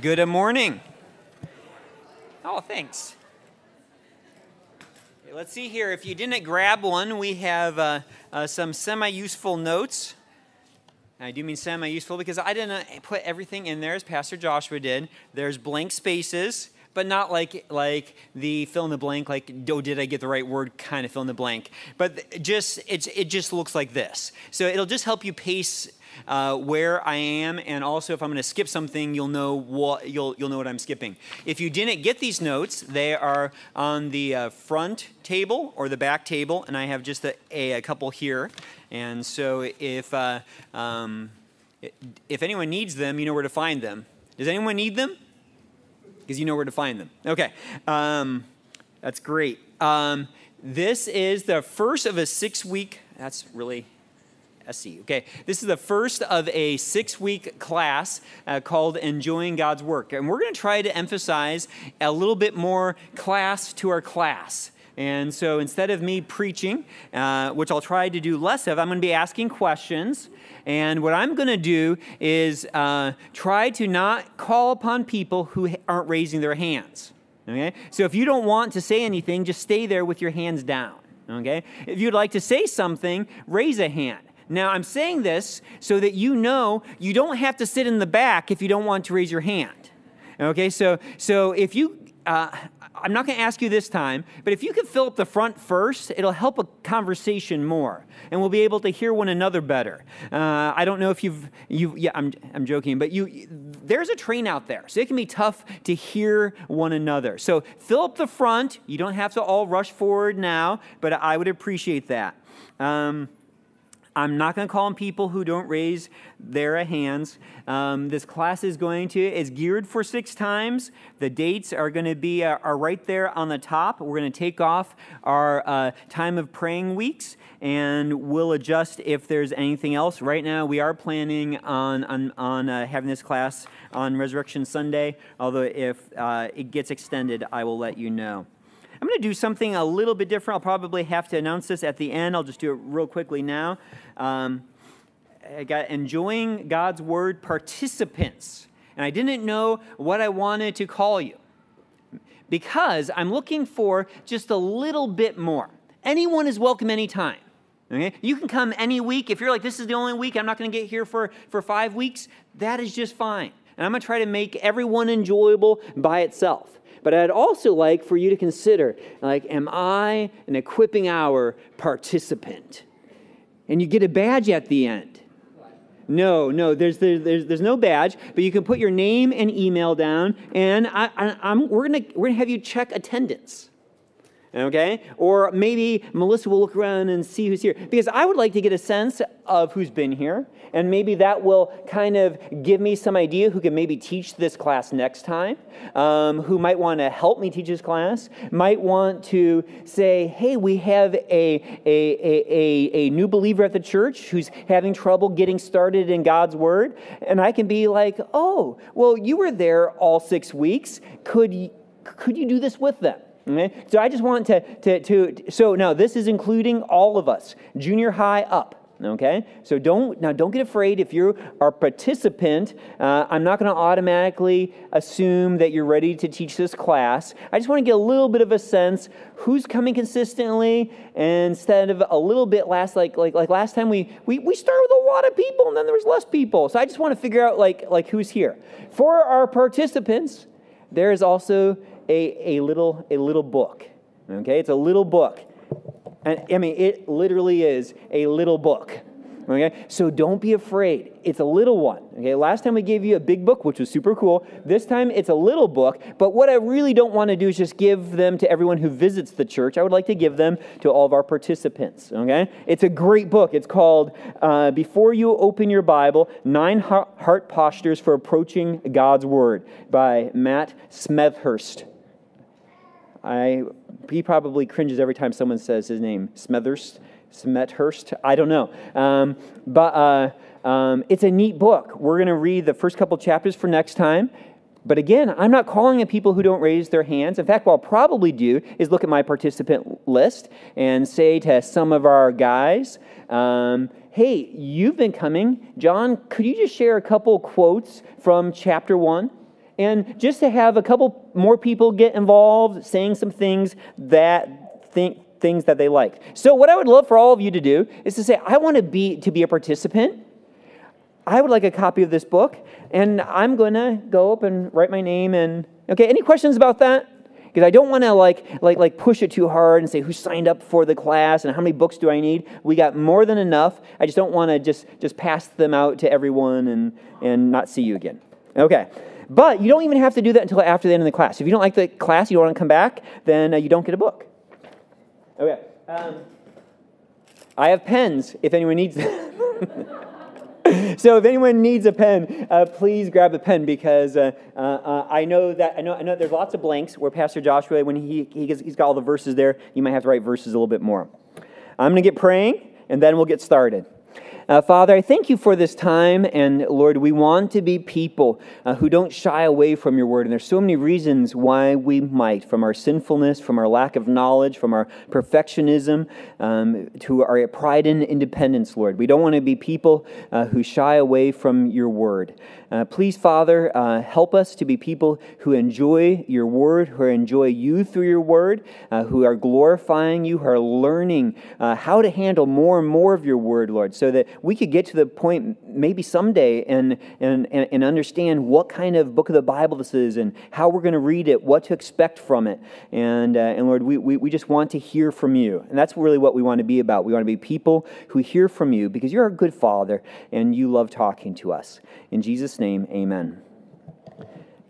Good morning. Oh, thanks. Okay, let's see here. If you didn't grab one, we have uh, uh, some semi useful notes. I do mean semi useful because I didn't put everything in there as Pastor Joshua did. There's blank spaces, but not like like the fill in the blank, like oh did I get the right word kind of fill in the blank. But just it's it just looks like this. So it'll just help you pace uh, where I am, and also if I'm going to skip something, you'll know what you'll you'll know what I'm skipping. If you didn't get these notes, they are on the uh, front table or the back table, and I have just a, a, a couple here. And so if uh, um, if anyone needs them, you know where to find them. Does anyone need them? Because you know where to find them. Okay, um, that's great. Um, this is the first of a six-week. That's really SE. Okay, this is the first of a six week class uh, called Enjoying God's Word. And we're going to try to emphasize a little bit more class to our class. And so instead of me preaching, uh, which I'll try to do less of, I'm going to be asking questions. And what I'm going to do is uh, try to not call upon people who aren't raising their hands. Okay? So if you don't want to say anything, just stay there with your hands down. Okay? If you'd like to say something, raise a hand. Now, I'm saying this so that you know you don't have to sit in the back if you don't want to raise your hand. Okay, so, so if you, uh, I'm not going to ask you this time, but if you could fill up the front first, it'll help a conversation more, and we'll be able to hear one another better. Uh, I don't know if you've, you, yeah, I'm, I'm joking, but you, there's a train out there, so it can be tough to hear one another. So fill up the front. You don't have to all rush forward now, but I would appreciate that. Um, I'm not going to call on people who don't raise their hands. Um, this class is going to is geared for six times. The dates are going to be uh, are right there on the top. We're going to take off our uh, time of praying weeks, and we'll adjust if there's anything else. Right now, we are planning on on, on uh, having this class on Resurrection Sunday. Although if uh, it gets extended, I will let you know. I'm going to do something a little bit different. I'll probably have to announce this at the end. I'll just do it real quickly now. Um, I got enjoying God's word participants. And I didn't know what I wanted to call you because I'm looking for just a little bit more. Anyone is welcome anytime. Okay? You can come any week. If you're like, this is the only week, I'm not going to get here for, for five weeks, that is just fine. And I'm going to try to make everyone enjoyable by itself. But I'd also like for you to consider like, am I an equipping hour participant? And you get a badge at the end. No, no, there's, there's, there's no badge, but you can put your name and email down, and I, I, we're going to we're gonna have you check attendance okay? Or maybe Melissa will look around and see who's here. Because I would like to get a sense of who's been here, and maybe that will kind of give me some idea who can maybe teach this class next time, um, who might want to help me teach this class, might want to say, hey, we have a, a, a, a, a new believer at the church who's having trouble getting started in God's Word. And I can be like, oh, well, you were there all six weeks. Could, could you do this with them? Okay? So I just want to, to, to, so now this is including all of us, junior high up. Okay, so don't now don't get afraid if you are a participant. Uh, I'm not going to automatically assume that you're ready to teach this class. I just want to get a little bit of a sense who's coming consistently, instead of a little bit last like like like last time we we we started with a lot of people and then there was less people. So I just want to figure out like like who's here for our participants. There is also a, a, little, a little book. Okay? It's a little book. And I mean, it literally is a little book. Okay? So don't be afraid. It's a little one. Okay? Last time we gave you a big book, which was super cool. This time it's a little book. But what I really don't want to do is just give them to everyone who visits the church. I would like to give them to all of our participants. Okay? It's a great book. It's called uh, Before You Open Your Bible Nine Heart Postures for Approaching God's Word by Matt Smethurst. I, he probably cringes every time someone says his name. Smethurst, Smethurst, I don't know. Um, but uh, um, it's a neat book. We're going to read the first couple chapters for next time. But again, I'm not calling on people who don't raise their hands. In fact, what I'll probably do is look at my participant list and say to some of our guys, um, hey, you've been coming. John, could you just share a couple quotes from chapter one? And just to have a couple more people get involved, saying some things that think things that they like. So what I would love for all of you to do is to say, I want to be to be a participant. I would like a copy of this book, and I'm going to go up and write my name. And okay, any questions about that? Because I don't want to like like like push it too hard and say who signed up for the class and how many books do I need. We got more than enough. I just don't want to just just pass them out to everyone and and not see you again. Okay. But you don't even have to do that until after the end of the class. If you don't like the class, you don't want to come back, then uh, you don't get a book. Okay. Um, I have pens if anyone needs them. so if anyone needs a pen, uh, please grab a pen because uh, uh, uh, I know that I know I know there's lots of blanks where Pastor Joshua, when he, he gets, he's got all the verses there, you might have to write verses a little bit more. I'm going to get praying, and then we'll get started. Uh, Father, I thank you for this time. And Lord, we want to be people uh, who don't shy away from your word. And there's so many reasons why we might from our sinfulness, from our lack of knowledge, from our perfectionism, um, to our pride and independence, Lord. We don't want to be people uh, who shy away from your word. Uh, please, Father, uh, help us to be people who enjoy your word, who enjoy you through your word, uh, who are glorifying you, who are learning uh, how to handle more and more of your word, Lord, so that we could get to the point maybe someday and, and, and understand what kind of book of the Bible this is and how we're going to read it, what to expect from it. And, uh, and Lord, we, we, we just want to hear from you. And that's really what we want to be about. We want to be people who hear from you because you're a good Father and you love talking to us. In Jesus' name, amen.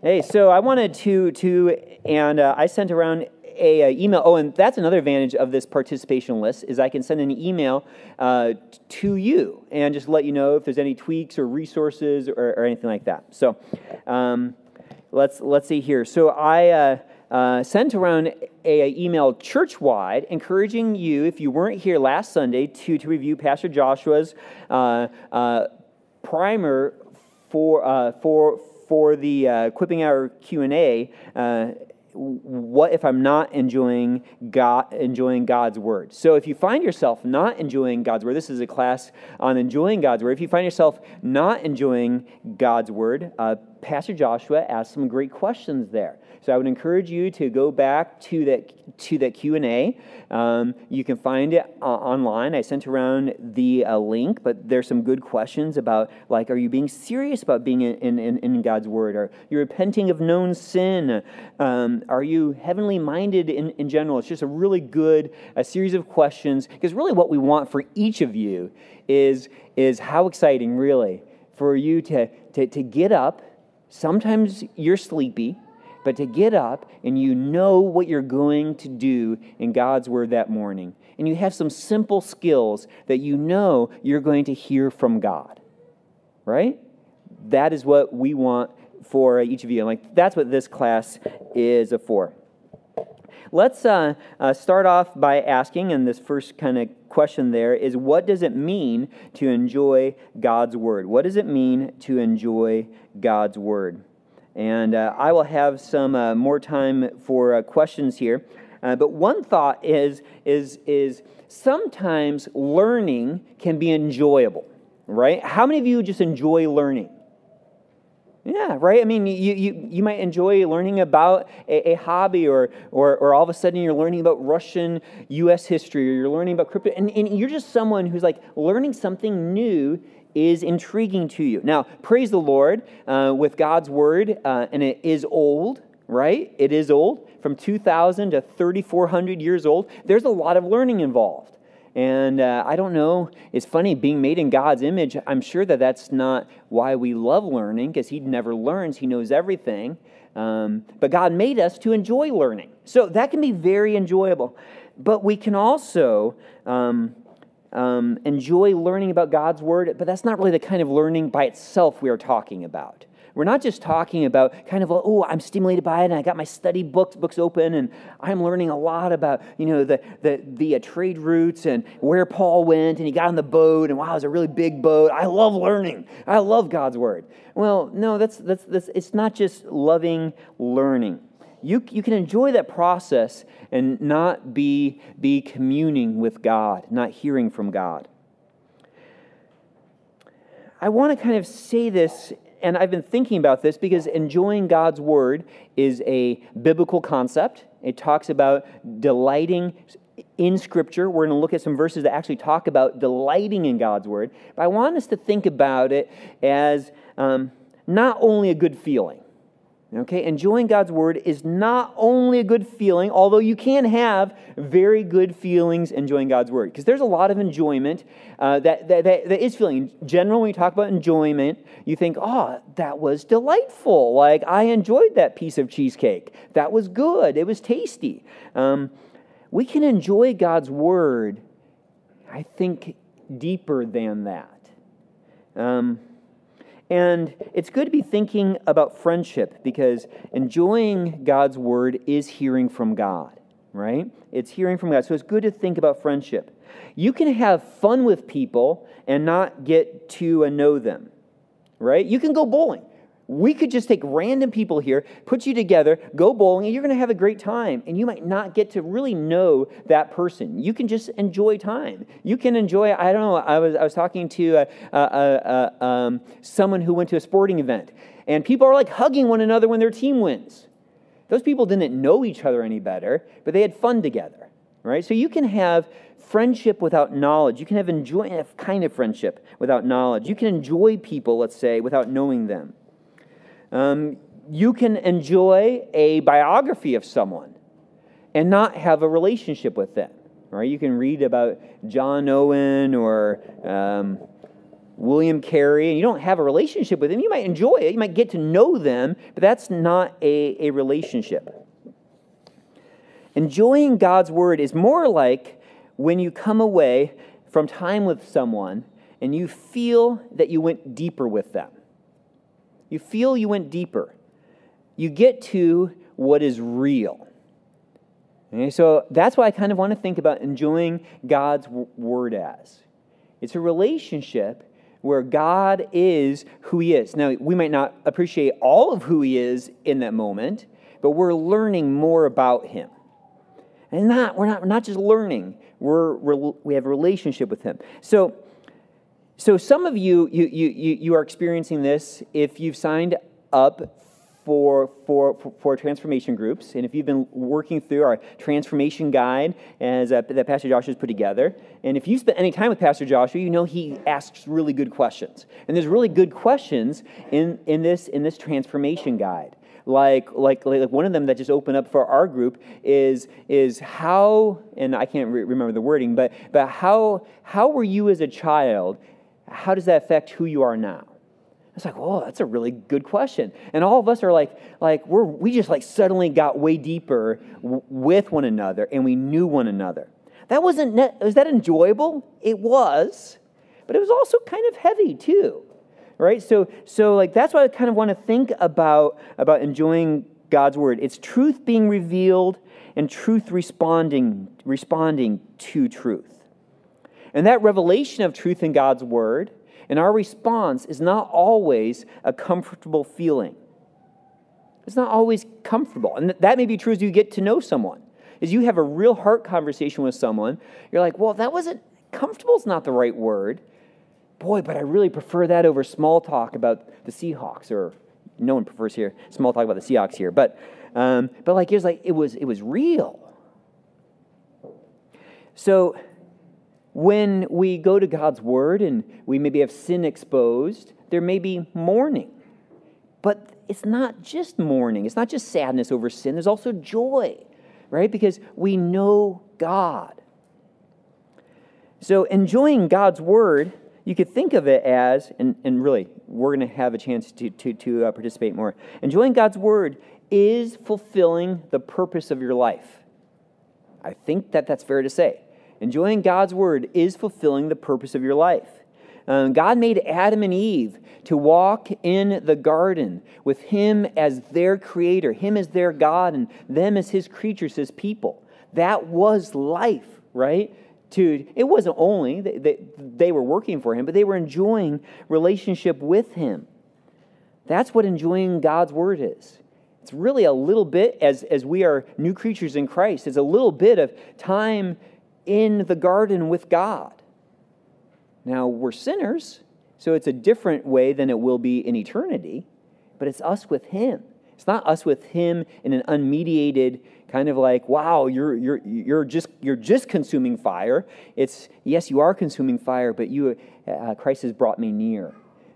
Hey, so I wanted to, to and uh, I sent around a, a, email. Oh, and that's another advantage of this participation list is I can send an email uh, to you and just let you know if there's any tweaks or resources or, or anything like that. So um, let's let's see here. So I. Uh, uh, sent around a, a, email church-wide encouraging you if you weren't here last sunday to, to review pastor joshua's uh, uh, primer for, uh, for, for the uh, equipping hour q&a uh, what if I'm not enjoying God, enjoying God's word? So if you find yourself not enjoying God's word, this is a class on enjoying God's word. If you find yourself not enjoying God's word, uh, Pastor Joshua asked some great questions there. So I would encourage you to go back to that to that Q and A. Um, you can find it uh, online. I sent around the uh, link, but there's some good questions about like, are you being serious about being in, in, in God's Word? Are you repenting of known sin? Um, are you heavenly minded in, in general? It's just a really good a series of questions because really what we want for each of you is is how exciting really for you to to, to get up. Sometimes you're sleepy but to get up and you know what you're going to do in God's Word that morning. And you have some simple skills that you know you're going to hear from God. Right? That is what we want for each of you. And like that's what this class is for. Let's uh, uh, start off by asking, in this first kind of question there is what does it mean to enjoy God's Word? What does it mean to enjoy God's Word? And uh, I will have some uh, more time for uh, questions here. Uh, but one thought is, is, is sometimes learning can be enjoyable, right? How many of you just enjoy learning? Yeah, right? I mean, you, you, you might enjoy learning about a, a, hobby, or, or, or all of a sudden you're learning about Russian US history, or you're learning about crypto, and, and you're just someone who's like learning something new is intriguing to you. Now, praise the Lord uh, with God's word, uh, and it is old, right? It is old, from 2,000 to 3,400 years old. There's a lot of learning involved. And uh, I don't know, it's funny, being made in God's image, I'm sure that that's not why we love learning, because He never learns, He knows everything. Um, but God made us to enjoy learning. So that can be very enjoyable. But we can also um, um, enjoy learning about God's Word, but that's not really the kind of learning by itself we are talking about. We're not just talking about kind of, oh, I'm stimulated by it, and I got my study books books open, and I'm learning a lot about, you know, the the, the uh, trade routes and where Paul went, and he got on the boat, and wow, it was a really big boat. I love learning. I love God's word. Well, no, that's that's that's. It's not just loving learning you, you can enjoy that process and not be, be communing with God, not hearing from God. I want to kind of say this and I've been thinking about this because enjoying God's word is a biblical concept. It talks about delighting in Scripture. We're going to look at some verses that actually talk about delighting in God's word. But I want us to think about it as um, not only a good feeling. Okay, enjoying God's word is not only a good feeling, although you can have very good feelings enjoying God's word, because there's a lot of enjoyment uh, that, that, that, that is feeling. Generally, when you talk about enjoyment, you think, oh, that was delightful. Like, I enjoyed that piece of cheesecake. That was good. It was tasty. Um, we can enjoy God's word, I think, deeper than that. Um, and it's good to be thinking about friendship because enjoying God's word is hearing from God, right? It's hearing from God. So it's good to think about friendship. You can have fun with people and not get to know them, right? You can go bowling. We could just take random people here, put you together, go bowling, and you're going to have a great time. And you might not get to really know that person. You can just enjoy time. You can enjoy, I don't know, I was, I was talking to a, a, a, um, someone who went to a sporting event, and people are like hugging one another when their team wins. Those people didn't know each other any better, but they had fun together, right? So you can have friendship without knowledge. You can have enjoy a kind of friendship without knowledge. You can enjoy people, let's say, without knowing them. Um, you can enjoy a biography of someone and not have a relationship with them. Right? You can read about John Owen or um, William Carey, and you don't have a relationship with them. You might enjoy it, you might get to know them, but that's not a, a relationship. Enjoying God's word is more like when you come away from time with someone and you feel that you went deeper with them. You feel you went deeper. You get to what is real. Okay, so that's why I kind of want to think about enjoying God's word as. It's a relationship where God is who He is. Now, we might not appreciate all of who He is in that moment, but we're learning more about Him. And not, we're, not, we're not just learning, we're, we're, we have a relationship with Him. So, so some of you, you, you, you are experiencing this if you've signed up for, for, for transformation groups. And if you've been working through our transformation guide as uh, that Pastor Joshua has put together, and if you spent any time with Pastor Joshua, you know he asks really good questions. And there's really good questions in, in, this, in this transformation guide. Like, like, like one of them that just opened up for our group is, is how, and I can't re- remember the wording, but, but how, how were you as a child how does that affect who you are now? It's like, oh, that's a really good question. And all of us are like, like we're we just like suddenly got way deeper w- with one another and we knew one another. That wasn't net, was that enjoyable? It was, but it was also kind of heavy too, right? So so like that's why I kind of want to think about about enjoying God's word. It's truth being revealed and truth responding responding to truth. And that revelation of truth in God's word and our response is not always a comfortable feeling. It's not always comfortable. And that may be true as you get to know someone. As you have a real heart conversation with someone, you're like, well, that wasn't comfortable, is not the right word. Boy, but I really prefer that over small talk about the Seahawks, or no one prefers here small talk about the Seahawks here. But um, but like it was like it was it was real. So when we go to God's word and we maybe have sin exposed, there may be mourning. But it's not just mourning, it's not just sadness over sin, there's also joy, right? Because we know God. So, enjoying God's word, you could think of it as, and, and really, we're going to have a chance to, to, to uh, participate more. Enjoying God's word is fulfilling the purpose of your life. I think that that's fair to say. Enjoying God's word is fulfilling the purpose of your life. Um, God made Adam and Eve to walk in the garden with Him as their creator, Him as their God, and them as His creatures, His people. That was life, right? To, it wasn't only that they, they were working for Him, but they were enjoying relationship with Him. That's what enjoying God's word is. It's really a little bit, as, as we are new creatures in Christ, it's a little bit of time in the garden with God. Now, we're sinners, So it's a different way than it will be in eternity, but it's us with Him. It's not us with Him in an unmediated kind of like, wow, you're, you're, you're, just, you're just consuming fire. It's, yes, you are consuming fire, but you, uh, Christ has brought me near.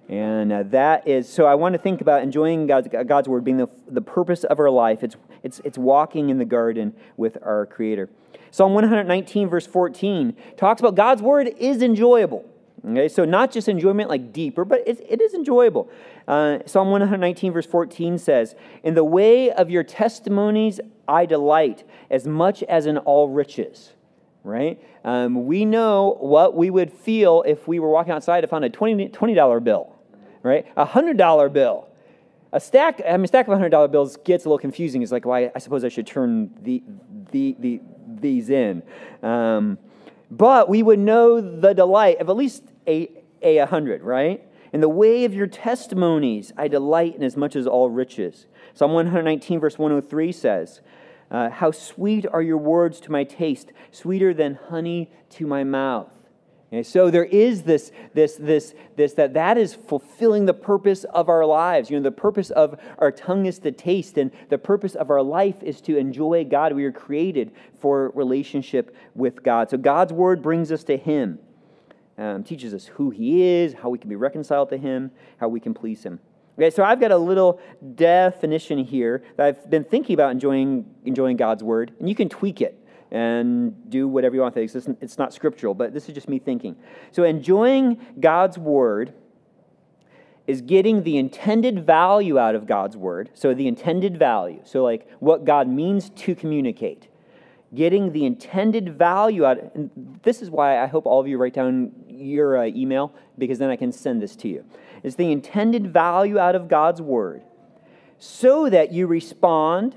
And uh, that is, so I want to think about enjoying God's, God's word being the, the purpose of our life. It's, it's, it's walking in the garden with our Creator. Psalm 119, verse 14, talks about God's word is enjoyable. Okay, so not just enjoyment like deeper, but it, it is enjoyable. Uh, Psalm 119, verse 14 says, In the way of your testimonies I delight as much as in all riches. Right? Um, we know what we would feel if we were walking outside and found a $20, $20 bill, right? A $100 bill. A stack, I mean, a stack of $100 bills gets a little confusing. It's like, well, I suppose I should turn the, the, the, these in. Um, but we would know the delight of at least a, a 100, right? In the way of your testimonies, I delight in as much as all riches. Psalm 119, verse 103 says, uh, How sweet are your words to my taste, sweeter than honey to my mouth. Okay, so there is this, this, this, this, that that is fulfilling the purpose of our lives. You know, the purpose of our tongue is to taste, and the purpose of our life is to enjoy God. We are created for relationship with God. So God's word brings us to Him um, teaches us who He is, how we can be reconciled to Him, how we can please Him. Okay, so I've got a little definition here that I've been thinking about enjoying, enjoying God's Word, and you can tweak it and do whatever you want with it. It's not scriptural, but this is just me thinking. So, enjoying God's Word is getting the intended value out of God's Word. So, the intended value. So, like what God means to communicate getting the intended value out. And this is why I hope all of you write down your uh, email because then I can send this to you. It's the intended value out of God's word so that you respond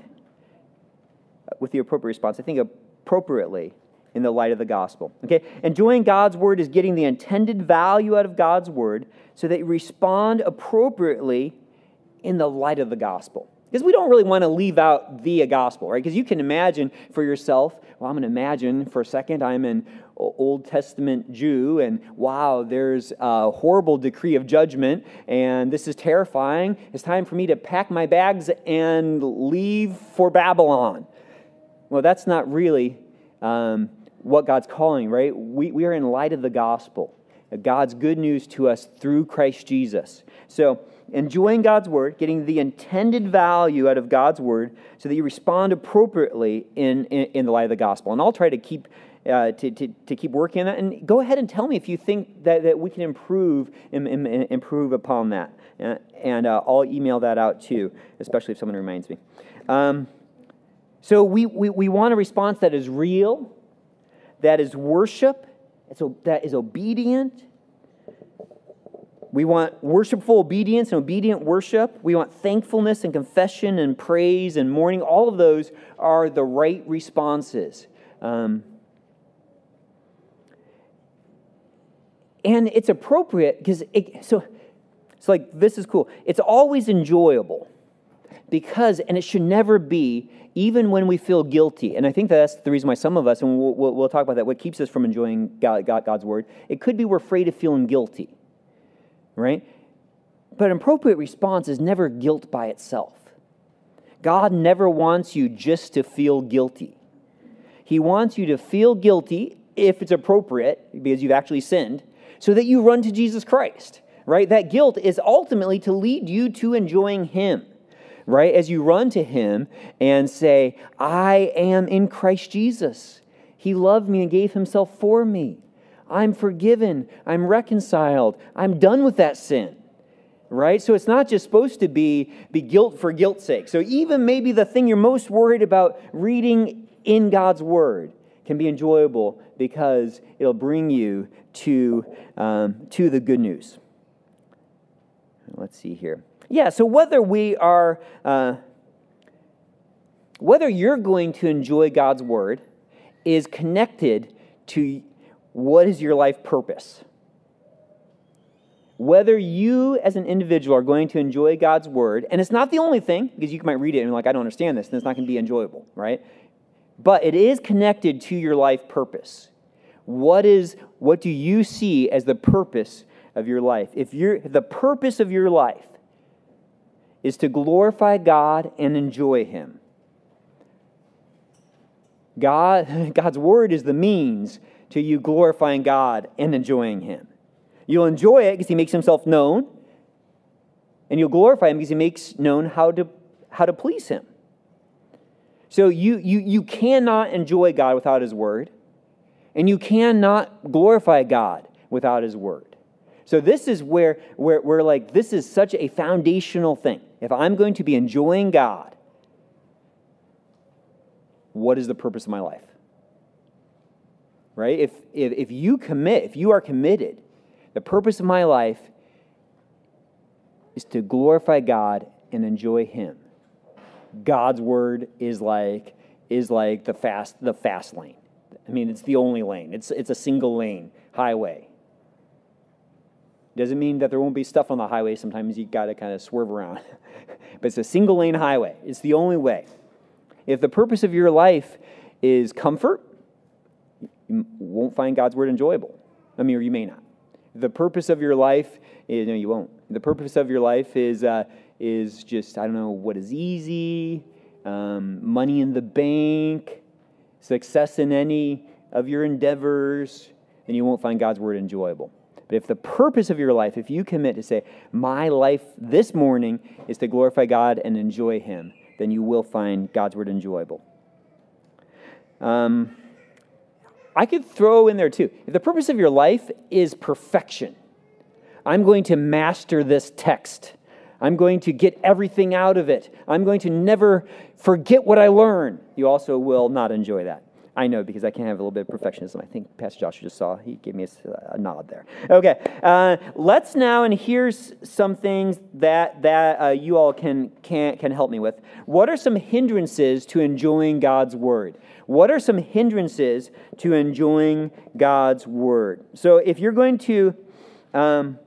with the appropriate response. I think appropriately in the light of the gospel. Okay? Enjoying God's word is getting the intended value out of God's word so that you respond appropriately in the light of the gospel. Because we don't really want to leave out the gospel, right? Because you can imagine for yourself, well, I'm going to imagine for a second I'm an Old Testament Jew, and wow, there's a horrible decree of judgment, and this is terrifying. It's time for me to pack my bags and leave for Babylon. Well, that's not really um, what God's calling, right? We, we are in light of the gospel, God's good news to us through Christ Jesus. So, enjoying God's word, getting the intended value out of God's word so that you respond appropriately in, in, in the light of the gospel. And I'll try to keep, uh, to, to, to, keep working on that. And go ahead and tell me if you think that, that we can improve, improve upon that. Uh, and uh, I'll email that out too, especially if someone reminds me. Um, so we, we, we want a response that is real, that is worship, that is obedient, we want worshipful obedience and obedient worship. We want thankfulness and confession and praise and mourning. All of those are the right responses. Um, and it's appropriate because it, so it's like this is cool. It's always enjoyable because, and it should never be, even when we feel guilty. And I think that's the reason why some of us, and we'll, we'll, talk about that, what keeps us from enjoying God, God, God's word. It could be we're afraid of feeling guilty right? But an appropriate response is never guilt by itself. God never wants you just to feel guilty. He wants you to feel guilty if it's appropriate, because you've actually sinned, so that you run to Jesus Christ, right? That guilt is ultimately to lead you to enjoying Him, right? As you run to Him and say, I am in Christ Jesus. He loved me and gave Himself for me. I'm forgiven. I'm reconciled. I'm done with that sin. Right? So it's not just supposed to be, be guilt for guilt's sake. So even maybe the thing you're most worried about reading in God's Word can be enjoyable because it'll bring you to, um, to the good news. Let's see here. Yeah, so whether we are, uh, whether you're going to enjoy God's Word is connected to what is your life purpose? Whether you as an individual are going to enjoy God's word, and it's not the only thing, because you might read it and like, I don't understand this, and it's not going to be enjoyable, right? But it is connected to your life purpose. What is what do you see as the purpose of your life, if you're, the purpose of your life is to glorify God and enjoy Him, God, God's word is the means to you glorifying God and enjoying Him. You'll enjoy it because He makes Himself known, and you'll glorify Him because He makes known how to, how to please Him. So you, you, you cannot enjoy God without His word, and you cannot glorify God without His word. So this is where, where, where like this is such a foundational thing. If I'm going to be enjoying God, what is the purpose of my life? Right? If, if, if you commit, if you are committed, the purpose of my life is to glorify God and enjoy Him. God's word is like is like the fast the fast lane. I mean, it's the only lane. It's it's a single lane highway. Doesn't mean that there won't be stuff on the highway. Sometimes you got to kind of swerve around. but it's a single lane highway. It's the only way. If the purpose of your life is comfort, you won't find God's word enjoyable. I mean, or you may not. The purpose of your life is, no, you won't. The purpose of your life is, uh, is just, I don't know, what is easy, um, money in the bank, success in any of your endeavors, then you won't find God's word enjoyable. But if the purpose of your life, if you commit to say, my life this morning is to glorify God and enjoy Him, then you will find God's word enjoyable. Um, I could throw in there too. If the purpose of your life is perfection, I'm going to master this text. I'm going to get everything out of it. I'm going to never forget what I learn. You also will not enjoy that. I know because I can have a little bit of perfectionism. I think Pastor Joshua just saw. He gave me a, a nod there. Okay, uh, let's now, and here's some things that that uh, you all can can can help me with. What are some hindrances to enjoying God's word? What are some hindrances to enjoying God's word? So, if you're going to um,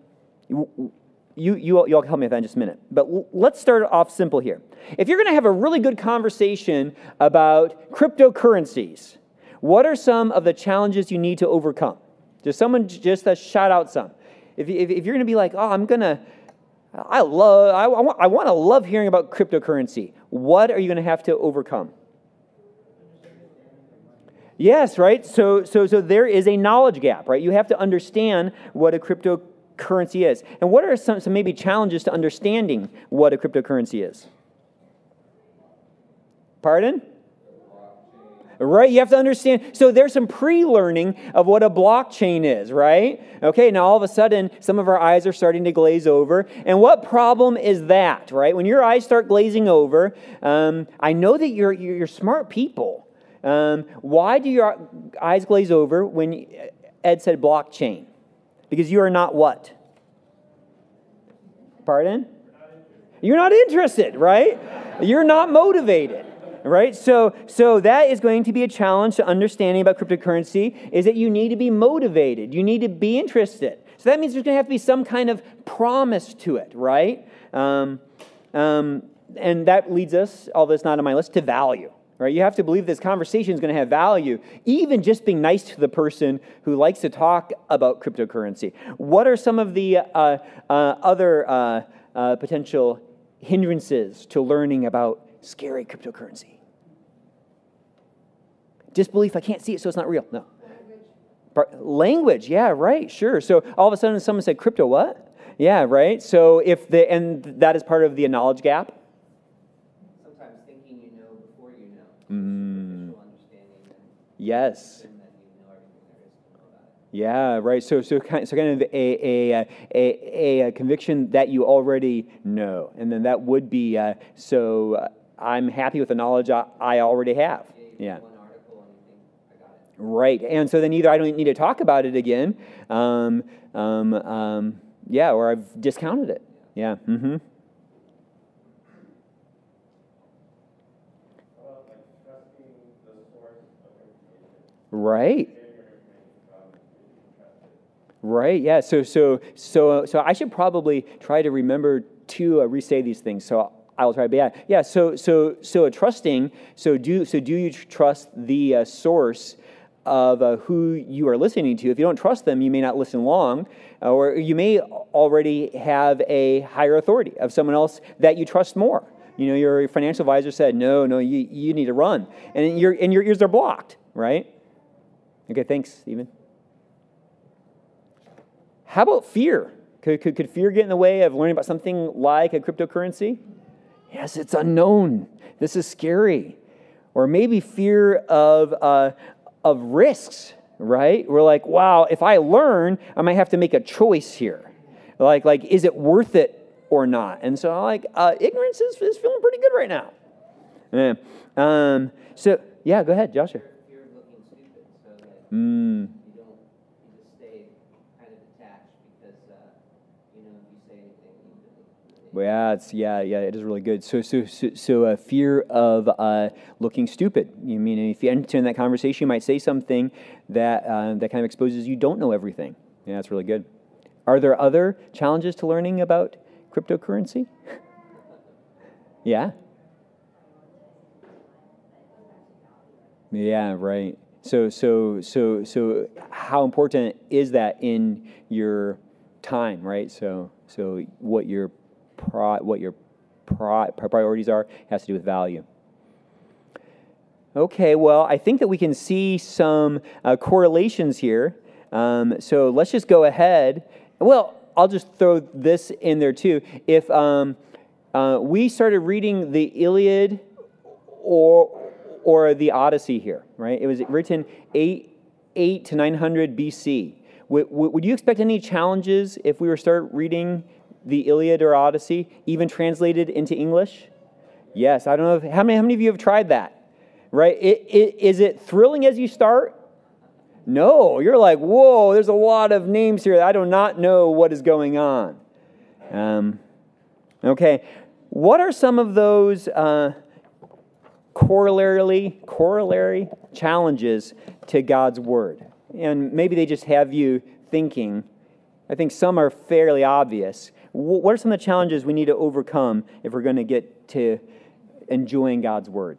you, you, you all help me with that in just a minute. But let's start off simple here. If you're going to have a really good conversation about cryptocurrencies, what are some of the challenges you need to overcome? Just someone just shout out some. If, if, if you're going to be like, oh, I'm going to, I love, I, I, want, I want to love hearing about cryptocurrency. What are you going to have to overcome? Yes, right? So, so, so there is a knowledge gap, right? You have to understand what a cryptocurrency is. And what are some, some maybe challenges to understanding what a cryptocurrency is? Pardon? Right? You have to understand. So there's some pre learning of what a blockchain is, right? Okay, now all of a sudden, some of our eyes are starting to glaze over. And what problem is that, right? When your eyes start glazing over, um, I know that you're, you're smart people. Um, why do your eyes glaze over when Ed said blockchain? Because you are not what? Pardon? You're not interested, right? You're not motivated right so so that is going to be a challenge to understanding about cryptocurrency is that you need to be motivated you need to be interested so that means there's going to have to be some kind of promise to it right um, um, and that leads us although it's not on my list to value right? You have to believe this conversation is going to have value, even just being nice to the person who likes to talk about cryptocurrency. What are some of the uh, uh, other uh, uh potential hindrances to learning about scary cryptocurrency? Disbelief, I can't see it, so it's not real. No. Language, yeah, right, sure. So all of a sudden someone said, crypto what? Yeah, right. So if the, and that is part of the knowledge gap Sometimes thinking you know before you know. Mm. Yes. Yeah, right. So, so kind, so kind of a, a, a, a, conviction that you already know, and then that would be uh, so. I'm happy with the knowledge I, I already have. Yeah. Right, and so then either I don't need to talk about it again, um, um, um, yeah, or I've discounted it. Yeah. Mm-hmm. Right. Right. Yeah. So so so so I should probably try to remember to uh, re-say these things. So I will try. But yeah, yeah. So so so a trusting. So do so do you trust the uh, source of uh, who you are listening to. If you don't trust them, you may not listen long, or you may already have a higher authority of someone else that you trust more. You know, your financial advisor said, no, no, you, you need to run. And, your, and your ears are blocked, right? Okay, thanks, Stephen. How about fear? Could, could, could fear get in the way of learning about something like a cryptocurrency? Yes, it's unknown. This is scary. Or maybe fear of, uh, of risks, right? We're like, wow, if I learn, I might have to make a choice here. Like, like is it worth it or not? And so, I'm like, uh, ignorance is, is feeling pretty good right now. Yeah. Um, so, yeah, go ahead, Joshua. Mm. Yeah, it's yeah, yeah. It is really good. So, so, so, so a fear of uh, looking stupid. You mean if you enter in that conversation, you might say something that uh, that kind of exposes you don't know everything. Yeah, that's really good. Are there other challenges to learning about cryptocurrency? yeah. Yeah. Right. So, so, so, so, how important is that in your time? Right. So, so what you're pri- what your pri- priorities are has to do with value. Okay, well, I think that we can see some uh, correlations here. Um, so let's just go ahead. Well, I'll just throw this in there too. If um, uh, we started reading the Iliad or or the Odyssey here, right? It was written eight eight to nine hundred BC. Would, would you expect any challenges if we were start reading the Iliad or Odyssey, even translated into English? Yes, I don't know. If, how, many, how many of you have tried that? Right? It, it, is it thrilling as you start? No, you're like, whoa, there's a lot of names here. I do not know what is going on. Um, okay, what are some of those uh, corollary, corollary challenges to God's Word? And maybe they just have you thinking. I think some are fairly obvious what are some of the challenges we need to overcome if we're going to get to enjoying God's word?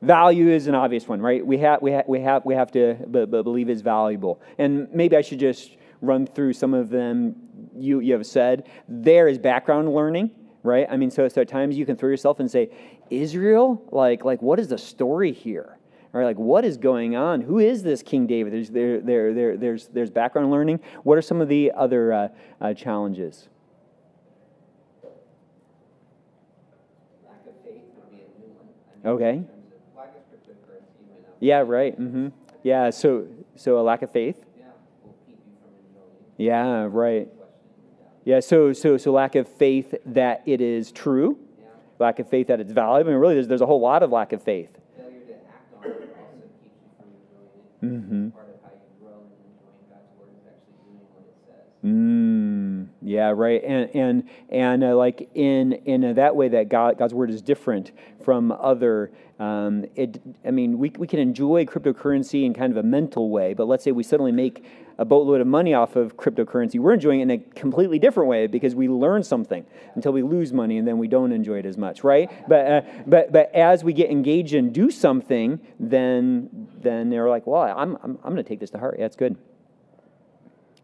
Value is an obvious one, right? We have, we have, we have, we have to b- b- believe it's valuable. And maybe I should just run through some of them you, you have said. There is background learning, right? I mean, so, so at times you can throw yourself and say, Israel? Like, like what is the story here? Right, like what is going on? Who is this King David? There's, there, there, there, there's, there's background learning. What are some of the other uh, uh, challenges? Okay. Yeah, right. Mm-hmm. Yeah, so so a lack of faith. Yeah, right. Yeah, so so so lack of faith that it is true, lack of faith that it's valuable. I mean, really, there's there's a whole lot of lack of faith. Mm-hmm. Mm, yeah, right. And and and uh, like in in uh, that way, that God God's word is different from other. Um, it, I mean, we we can enjoy cryptocurrency in kind of a mental way, but let's say we suddenly make a boatload of money off of cryptocurrency, we're enjoying it in a completely different way because we learn something until we lose money and then we don't enjoy it as much, right? But uh, but but as we get engaged and do something, then then they're like, well, I'm I'm, I'm going to take this to heart. Yeah, it's good.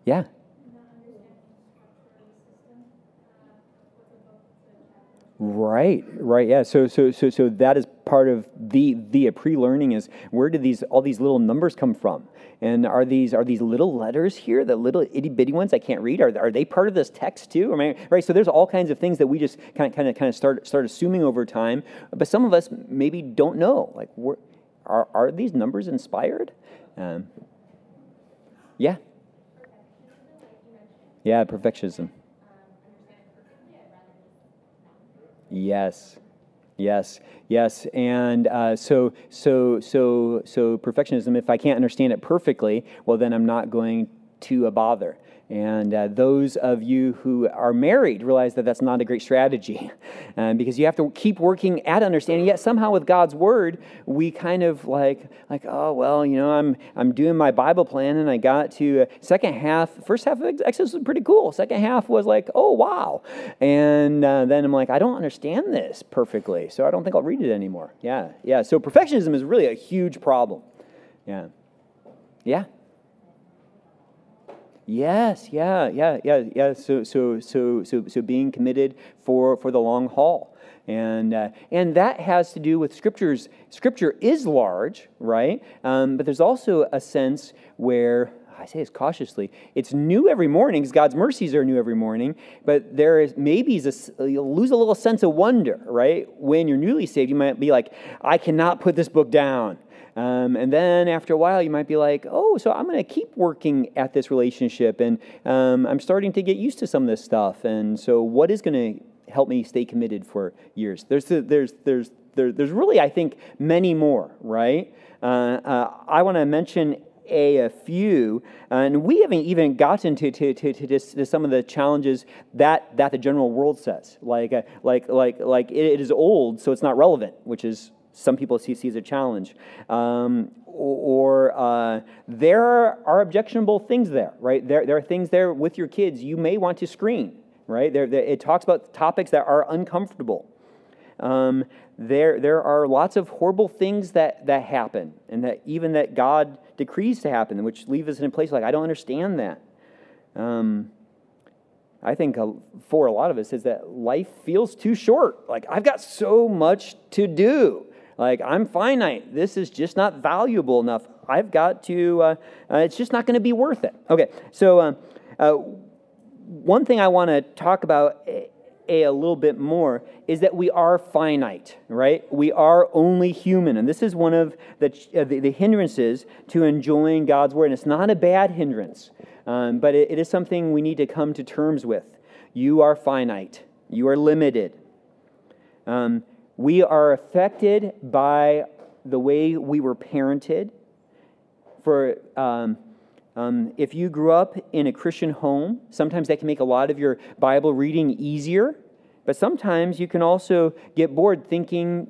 Yeah. Right, right, yeah. So, so, so, so that is part of the the pre-learning is where did these all these little numbers come from? And are these are these little letters here, the little itty bitty ones I can't read? Are, are they part of this text too? I mean, right. So there's all kinds of things that we just kind of kind of kind of start start assuming over time. But some of us maybe don't know. Like, are are these numbers inspired? Um, yeah. Yeah, perfectionism. Yes. Yes, yes, and uh, so so so so perfectionism. If I can't understand it perfectly, well, then I'm not going to bother. And uh, those of you who are married realize that that's not a great strategy uh, because you have to keep working at understanding. Yet somehow with God's word, we kind of like, like oh, well, you know, I'm, I'm doing my Bible plan and I got to uh, second half. First half of Exodus was pretty cool. Second half was like, oh, wow. And uh, then I'm like, I don't understand this perfectly, so I don't think I'll read it anymore. Yeah, yeah. So perfectionism is really a huge problem. Yeah. Yeah. Yes, yeah, yeah, yeah, yeah. So, so, so, so, so being committed for, for the long haul. And, uh, and that has to do with scriptures. Scripture is large, right? Um, but there's also a sense where I say this cautiously. It's new every morning because God's mercies are new every morning, but there is maybe a, you'll lose a little sense of wonder, right? When you're newly saved, you might be like, I cannot put this book down. Um, and then after a while, you might be like, oh, so I'm going to keep working at this relationship, and um, I'm starting to get used to some of this stuff. And so, what is going to help me stay committed for years? There's, there's, there's, there, there's really, I think, many more, right? Uh, uh, I want to mention a, a few, and we haven't even gotten to, to, to, to, to, some of the challenges that, that the general world says. Like, uh, like, like, like it, it is old, so it's not relevant, which is some people see, see as a challenge. Um, or uh, there are objectionable things there, right? There, there are things there with your kids you may want to screen, right? There, there it talks about topics that are uncomfortable. Um, there, there are lots of horrible things that, that happen, and that even that God decrees to happen, which leave us in a place like, I don't understand that. Um, I think for a lot of us is that life feels too short. Like, I've got so much to do. Like, I'm finite. This is just not valuable enough. I've got to, uh, uh, it's just not going to be worth it. Okay, so uh, uh one thing I want to talk about a, a, little bit more is that we are finite, right? We are only human. And this is one of the, uh, the, the, hindrances to enjoying God's word. And it's not a bad hindrance, um, but it, it is something we need to come to terms with. You are finite, you are limited. Um, we are affected by the way we were parented. For um, um, if you grew up in a Christian home, sometimes that can make a lot of your Bible reading easier. But sometimes you can also get bored thinking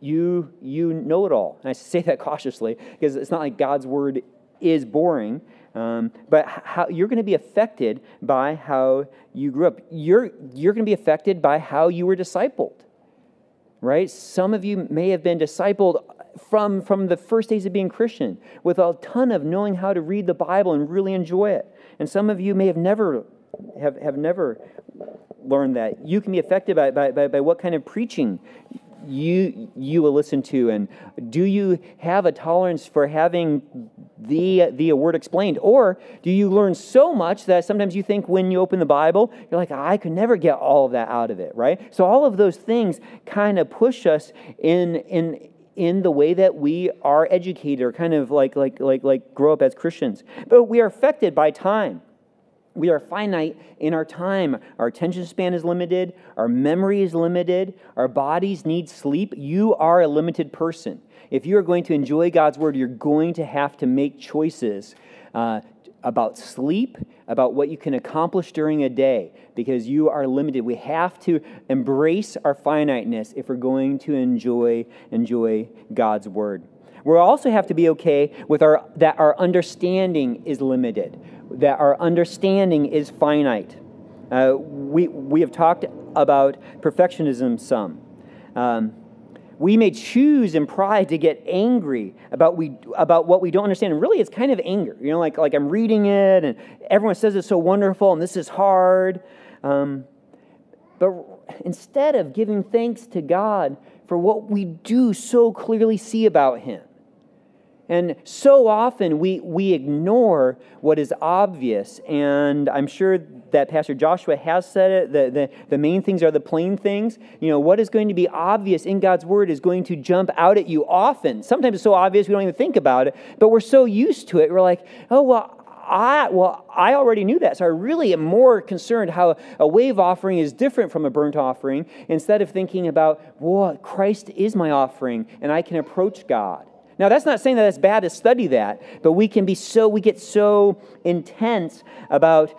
you you know it all. And I say that cautiously because it's not like God's word is boring. Um, but how, you're going to be affected by how you grew up. You're, you're going to be affected by how you were discipled right? Some of you may have been discipled from, from the first days of being Christian with a ton of knowing how to read the Bible and really enjoy it. And some of you may have never have, have never learned that. You can be affected by, by, by, by what kind of preaching you you will listen to and do you have a tolerance for having the the word explained? Or do you learn so much that sometimes you think when you open the bible you're like i could never get all of that out of it right? So all of those things kind of push us in in in the way that we are educated or kind of like like like like grow up as christians. But we are affected by time we are finite in our time. Our attention span is limited. Our memory is limited. Our bodies need sleep. You are a limited person. If you are going to enjoy God's word, you're going to have to make choices uh, about sleep, about what you can accomplish during a day, because you are limited. We have to embrace our finiteness if we're going to enjoy, enjoy God's word. We also have to be okay with our, that our understanding is limited that our understanding is finite. Uh, we, we have talked about perfectionism some. Um, we may choose in pride to get angry about, we, about what we don't understand. And really, it's kind of anger. You know, like, like I'm reading it and everyone says it's so wonderful and this is hard. Um, but instead of giving thanks to God for what we do so clearly see about Him, and so often we, we ignore what is obvious. And I'm sure that Pastor Joshua has said it. The, the, the main things are the plain things. You know, what is going to be obvious in God's word is going to jump out at you often. Sometimes it's so obvious we don't even think about it, but we're so used to it. We're like, oh, well, I, well, I already knew that, so I really am more concerned how a wave offering is different from a burnt offering instead of thinking about, well, Christ is my offering and I can approach God. Now, that's not saying that it's bad to study that, but we can be so, we get so intense about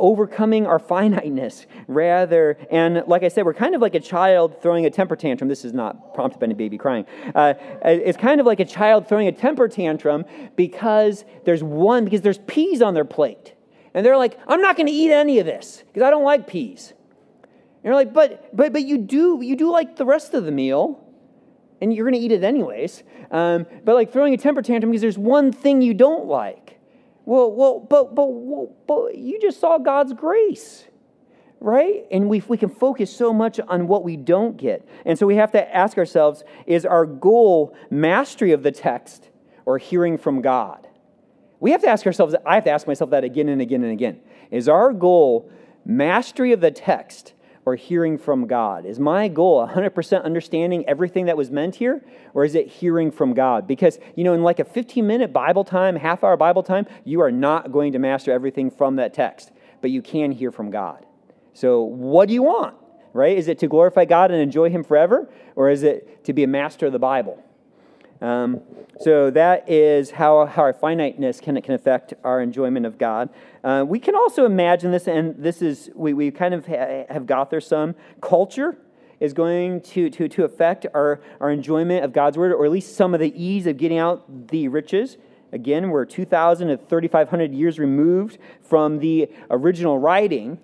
overcoming our finiteness rather and like i said we're kind of like a child throwing a temper tantrum. This is not prompted by a baby crying. Uh, it's kind of like a child throwing a temper tantrum because there's one because there's peas on their plate. And they're like i'm not going to eat any of this because i don't like peas. And you're like but but but you do you do like the rest of the meal and you're going to eat it anyways. Um, but like throwing a temper tantrum because there's one thing you don't like. Well, well, but, but, but you just saw God's grace, right? And we, we can focus so much on what we don't get. And so we have to ask ourselves is our goal mastery of the text or hearing from God? We have to ask ourselves, I have to ask myself that again and again and again. Is our goal mastery of the text or hearing from God? Is my goal 100% understanding everything that was meant here, or is it hearing from God? Because, you know, in like a 15 minute Bible time, half hour Bible time, you are not going to master everything from that text, but you can hear from God. So, what do you want, right? Is it to glorify God and enjoy Him forever, or is it to be a master of the Bible? Um, so that is how, how our finiteness can, can affect our enjoyment of God. Uh, we can also imagine this, and this is, we, we kind of ha- have got there some. Culture is going to, to, to affect our, our enjoyment of God's word, or at least some of the ease of getting out the riches. Again, we're 2,000 to 3,500 years removed from the original writing,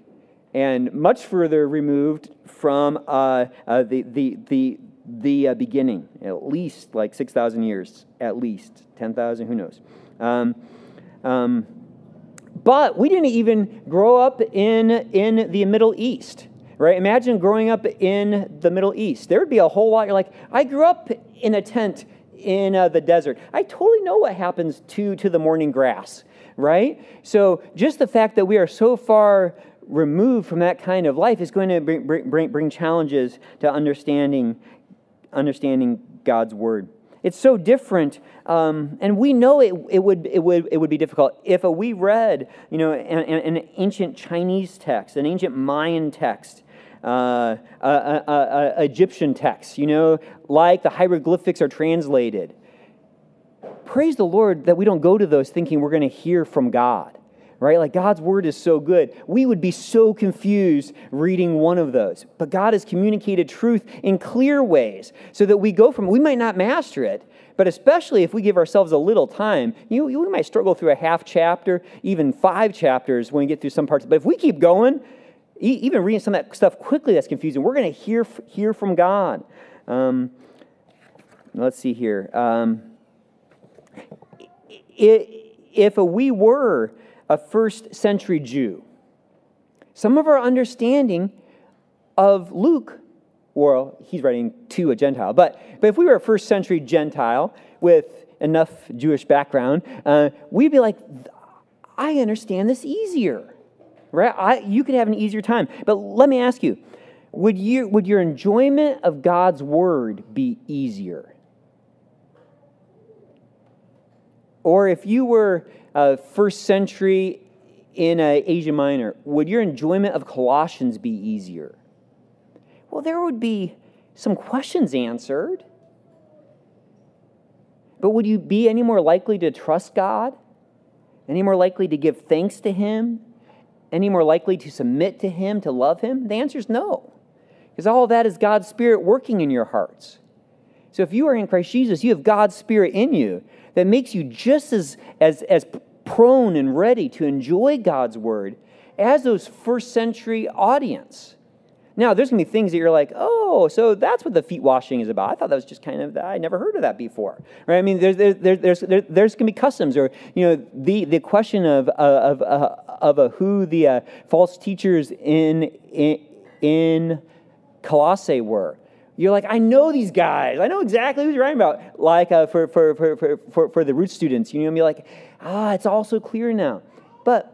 and much further removed from uh, uh, the, the, the, the uh, beginning, at least like 6,000 years, at least 10,000, who knows. Um, um, but we didn't even grow up in, in the Middle East, right? Imagine growing up in the Middle East. There would be a whole lot. You're like, I grew up in a tent in uh, the desert. I totally know what happens to, to the morning grass, right? So just the fact that we are so far removed from that kind of life is going to bring, bring, bring challenges to understanding understanding God's word. It's so different, um, and we know it, it, would, it, would, it would be difficult. If we read, you know, an, an, ancient Chinese text, an ancient Mayan text, uh, a, a, a, Egyptian text, you know, like the hieroglyphics are translated. Praise the Lord that we don't go to those thinking we're going to hear from God right? Like God's word is so good. We would be so confused reading one of those. But God has communicated truth in clear ways so that we go from, we might not master it, but especially if we give ourselves a little time, you, you we might struggle through a half chapter, even five chapters when we get through some parts. But if we keep going, even reading some of that stuff quickly that's confusing, we're going to hear, hear from God. Um, let's see here. Um, if we were a first century Jew. Some of our understanding of Luke, well, he's writing to a Gentile, but, but if we were a first century Gentile with enough Jewish background, uh, we'd be like, I understand this easier, right? I, you could have an easier time. But let me ask you would, you, would your enjoyment of God's word be easier? Or if you were uh, first century in uh, Asia Minor, would your enjoyment of Colossians be easier? Well, there would be some questions answered. But would you be any more likely to trust God? Any more likely to give thanks to Him? Any more likely to submit to Him, to love Him? The answer is no. Because all that is God's Spirit working in your hearts. So if you are in Christ Jesus, you have God's Spirit in you that makes you just as, as, as prone and ready to enjoy God's word as those first century audience. Now, there's going to be things that you're like, oh, so that's what the feet washing is about. I thought that was just kind of, I never heard of that before. Right? I mean, there's, there's, there's, there's, there's going to be customs or, you know, the, the question of, of, of, of a, who the uh, false teachers in, in, in Colossae were. You're like, I know these guys. I know exactly who you're writing about. Like uh, for, for, for, for, for the root students, you know, be like, ah, it's all so clear now. But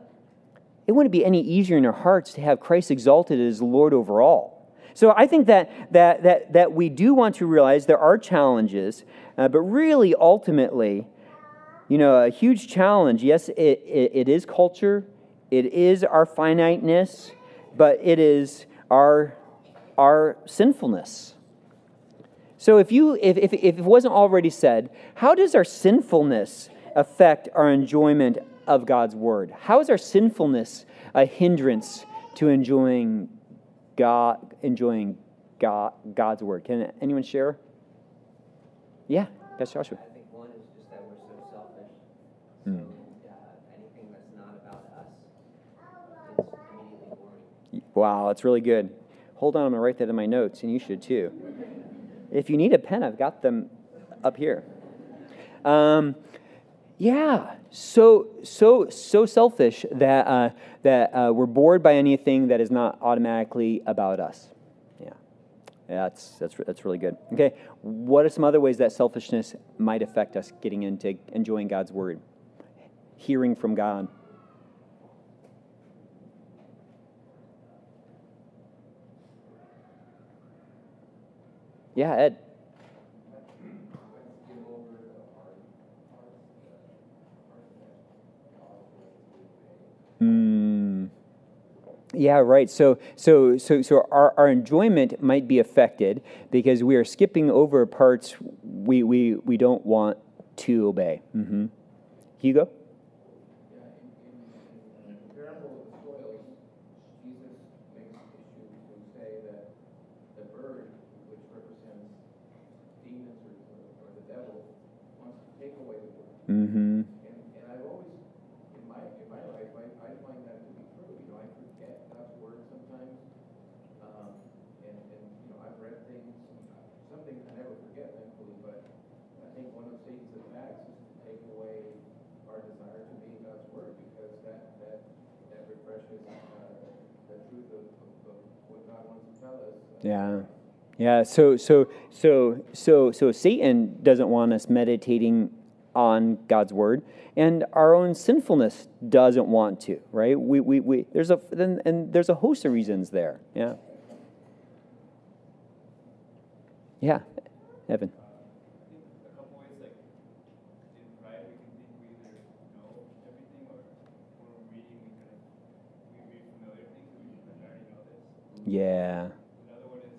it wouldn't be any easier in our hearts to have Christ exalted as Lord over all. So I think that, that, that, that we do want to realize there are challenges, uh, but really, ultimately, you know, a huge challenge. Yes, it, it, it is culture, it is our finiteness, but it is our, our sinfulness. So if you if, if, if it wasn't already said, how does our sinfulness affect our enjoyment of God's word? How is our sinfulness a hindrance to enjoying God enjoying God, God's word? Can anyone share? Yeah, that's Joshua. I think one is just that we're so selfish. So mm. uh, anything that's not about us is immediately boring. Wow, that's really good. Hold on, I'm going to write that in my notes, and you should too. If you need a pen, I've got them up here. Um, yeah, so so so selfish that uh, that uh, we're bored by anything that is not automatically about us. Yeah, that's that's that's really good. Okay, what are some other ways that selfishness might affect us getting into enjoying God's word, hearing from God? Yeah, Ed. Mm. Yeah, right. So, so, so, so our, our enjoyment might be affected because we are skipping over parts we, we, we don't want to obey. Mm-hmm. Hugo? Mm-hmm. And, and I've always, in my, in my life, I, I find that to be true, you know, I forget God's word sometimes. Um, and, and, you know, I've read things, some things I never forget, thankfully, but I think one of Satan's attacks is to take away our desire to be in God's word, because that, that, that refreshes, uh, the truth of, of, of what God wants to tell us. Uh, Yeah. Yeah, so so so so so Satan doesn't want us meditating on God's word, and our own sinfulness doesn't want to, right? We, we, we there's a then and there's a host of reasons there. Yeah. Yeah, Evan. a couple ways, like in pride, we can think we either know everything, or when we're reading, we kind of we read familiar things, we just I already know this. Yeah. Another one is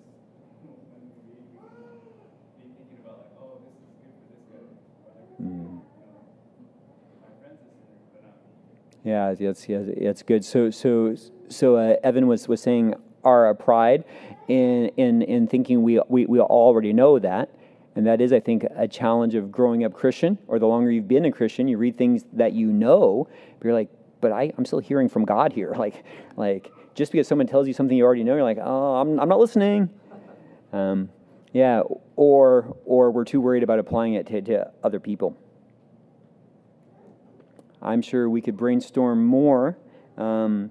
when we read, we can be thinking about like, oh, this is good for this guy, or Mm. you know, my friend's a sinner, but not me. Yeah, that's yeah, it's good. So so so uh, Evan was was saying our pride in in in thinking we we we already know that. And that is, I think, a challenge of growing up Christian, or the longer you've been a Christian, you read things that you know, but you're like, but I, I'm still hearing from God here. Like, like just because someone tells you something you already know, you're like, oh, I'm, I'm not listening. Um, yeah, or or we're too worried about applying it to, to other people. I'm sure we could brainstorm more. Um,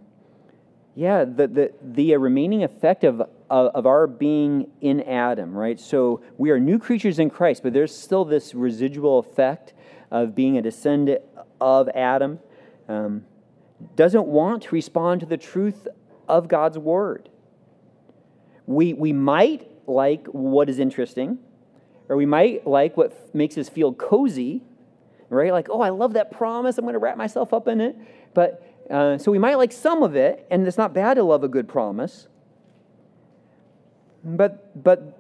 yeah, the, the, the remaining effect of, of, our being in Adam, right? So we are new creatures in Christ, but there's still this residual effect of being a descendant of Adam. Um, doesn't want to respond to the truth of God's word. We, we might like what is interesting, or we might like what makes us feel cozy, right? Like, oh, I love that promise. I'm going to wrap myself up in it. But uh, so we might like some of it, and it's not bad to love a good promise. But but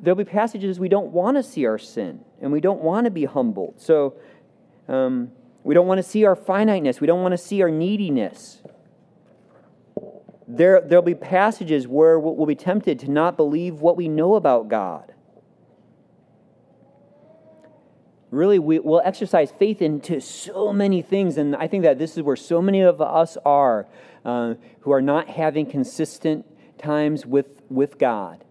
there'll be passages we don't want to see our sin, and we don't want to be humbled. So um, we don't want to see our finiteness. We don't want to see our neediness. There, there'll be passages where we'll, we'll be tempted to not believe what we know about God. Really, we, will exercise faith into so many things, and I think that this is where so many of us are uh, who are not having consistent times with, with God.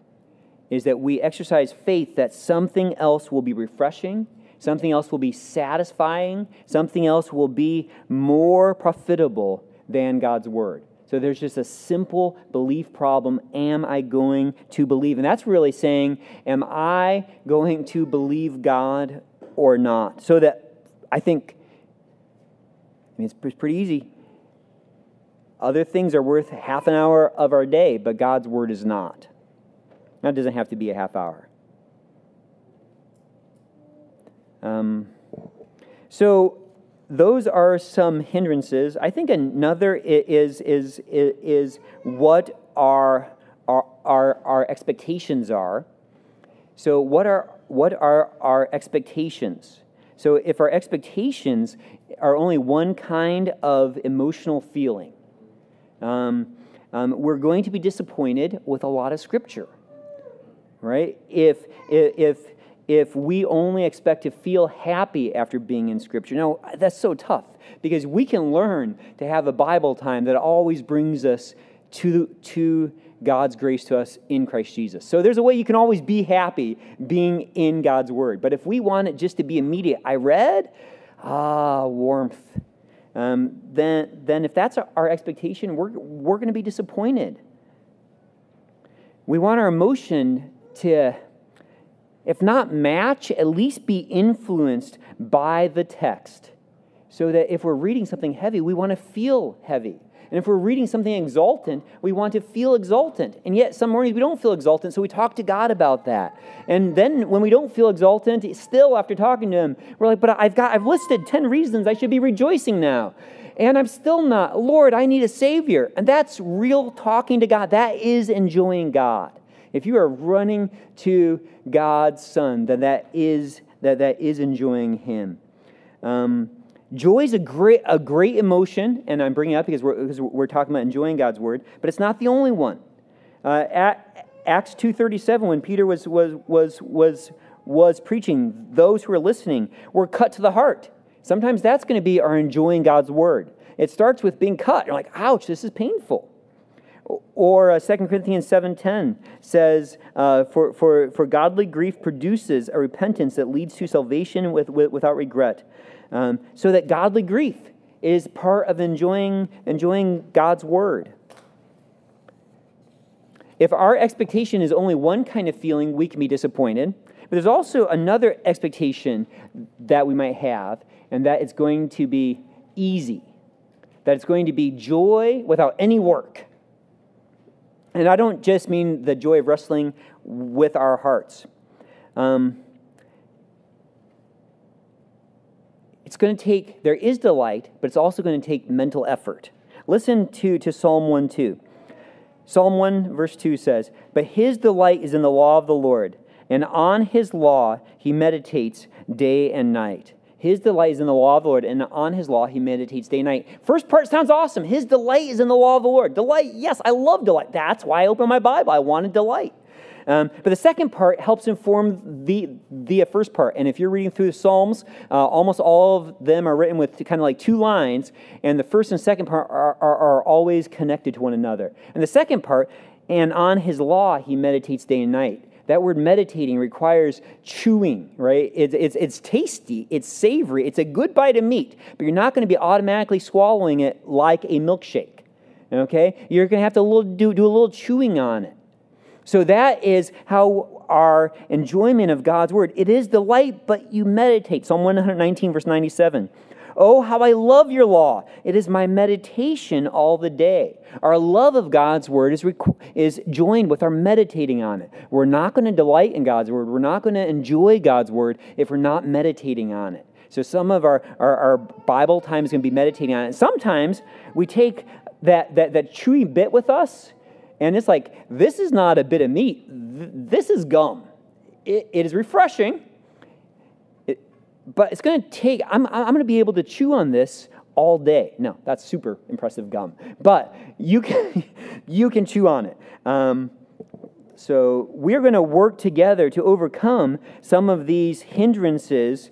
Is that we exercise faith that something else will be refreshing, something else will be satisfying, something else will be more profitable than God's Word. So there's just a simple belief problem. Am I going to believe? And that's really saying, Am I going to believe God or not? So that I think, I mean, it's pretty easy. Other things are worth half an hour of our day, but God's word is not. That doesn't have to be a half hour. Um, so those are some hindrances. I think another is is is, is what our, our our our expectations are. So what are what are our expectations? So if our expectations are only one kind of emotional feeling, um, um, we're going to be disappointed with a lot of scripture, right? If if if we only expect to feel happy after being in Scripture. Now, that's so tough because we can learn to have a Bible time that always brings us to, to God's grace to us in Christ Jesus. So there's a way you can always be happy being in God's Word. But if we want it just to be immediate, I read, ah, warmth, um, then, then if that's our expectation, we're, we're going to be disappointed. We want our emotion to, if not match, at least be influenced by the text. So that if we're reading something heavy, we want to feel heavy. And if we're reading something exultant, we want to feel exultant. And yet, some mornings we don't feel exultant, so we talk to God about that. And then when we don't feel exultant, still after talking to Him, we're like, but I've got, I've listed 10 reasons I should be rejoicing now. And I'm still not. Lord, I need a Savior. And that's real talking to God. That is enjoying God. If you are running to God's Son, then that is, that, that is enjoying Him. Um, Joy is a great, a great emotion, and I'm bringing it up because we're, because we're talking about enjoying God's word, but it's not the only one. Uh, at Acts 2.37, when Peter was, was, was, was, was preaching, those who were listening were cut to the heart. Sometimes that's going to be our enjoying God's word. It starts with being cut. You're like, ouch, this is painful. Or uh, 2 Corinthians 7.10 says, uh, for, for, for godly grief produces a repentance that leads to salvation with, with, without regret um, so that godly grief is part of enjoying, enjoying God's word. If our expectation is only one kind of feeling, we can be disappointed. But there's also another expectation that we might have, and that it's going to be easy, that it's going to be joy without any work. And I don't just mean the joy of wrestling with our hearts. Um, it's going to take, there is delight, but it's also going to take mental effort. Listen to, to Psalm 1 2. Psalm 1, verse 2 says, But his delight is in the law of the Lord, and on his law he meditates day and night. His delight is in the law of the Lord, and on his law he meditates day and night. First part sounds awesome. His delight is in the law of the Lord. Delight, yes, I love delight. That's why I open my Bible. I want to delight. Um, but the second part helps inform the, the first part. And if you're reading through the Psalms, uh, almost all of them are written with kind of like two lines, and the first and second part are, are, are always connected to one another. And the second part, and on his law he meditates day and night. That word meditating requires chewing, right? It's, it's, it's tasty, it's savory, it's a good bite of meat, but you're not going to be automatically swallowing it like a milkshake, okay? You're going to have to do, do a little chewing on it. So that is how our enjoyment of God's word. It is delight, but you meditate. Psalm 119, verse 97. Oh, how I love your law. It is my meditation all the day. Our love of God's word is, is joined with our meditating on it. We're not going to delight in God's word. We're not going to enjoy God's word if we're not meditating on it. So some of our, our, our Bible time is going to be meditating on it. Sometimes we take that, that, that chewy bit with us and it's like, this is not a bit of meat, this is gum. it, it is refreshing, it, but it's going to take, I'm, I'm going to be able to chew on this all day. No, that's super impressive gum. But you can, you can chew on it. Um, so we're going to work together to overcome some of these hindrances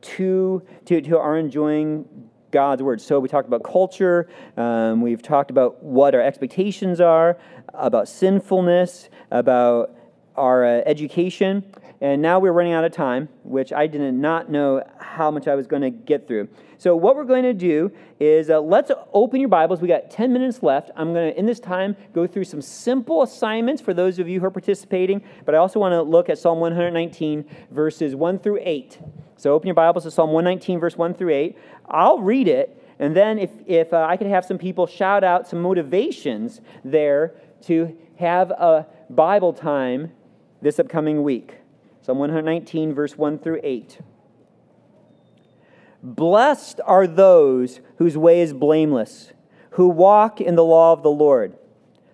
to, to, to our enjoying God's word. So we talked about culture, um, we've talked about what our expectations are, about sinfulness, about our uh, education, and now we're running out of time, which I did not know how much I was going to get through. So, what we're going to do is uh, let's open your Bibles. We got 10 minutes left. I'm going to, in this time, go through some simple assignments for those of you who are participating, but I also want to look at Psalm 119, verses 1 through 8. So, open your Bibles to Psalm 119, verse 1 through 8. I'll read it, and then if, if uh, I could have some people shout out some motivations there to have a Bible time this upcoming week. Psalm 119, verse 1 through 8. Blessed are those whose way is blameless, who walk in the law of the Lord.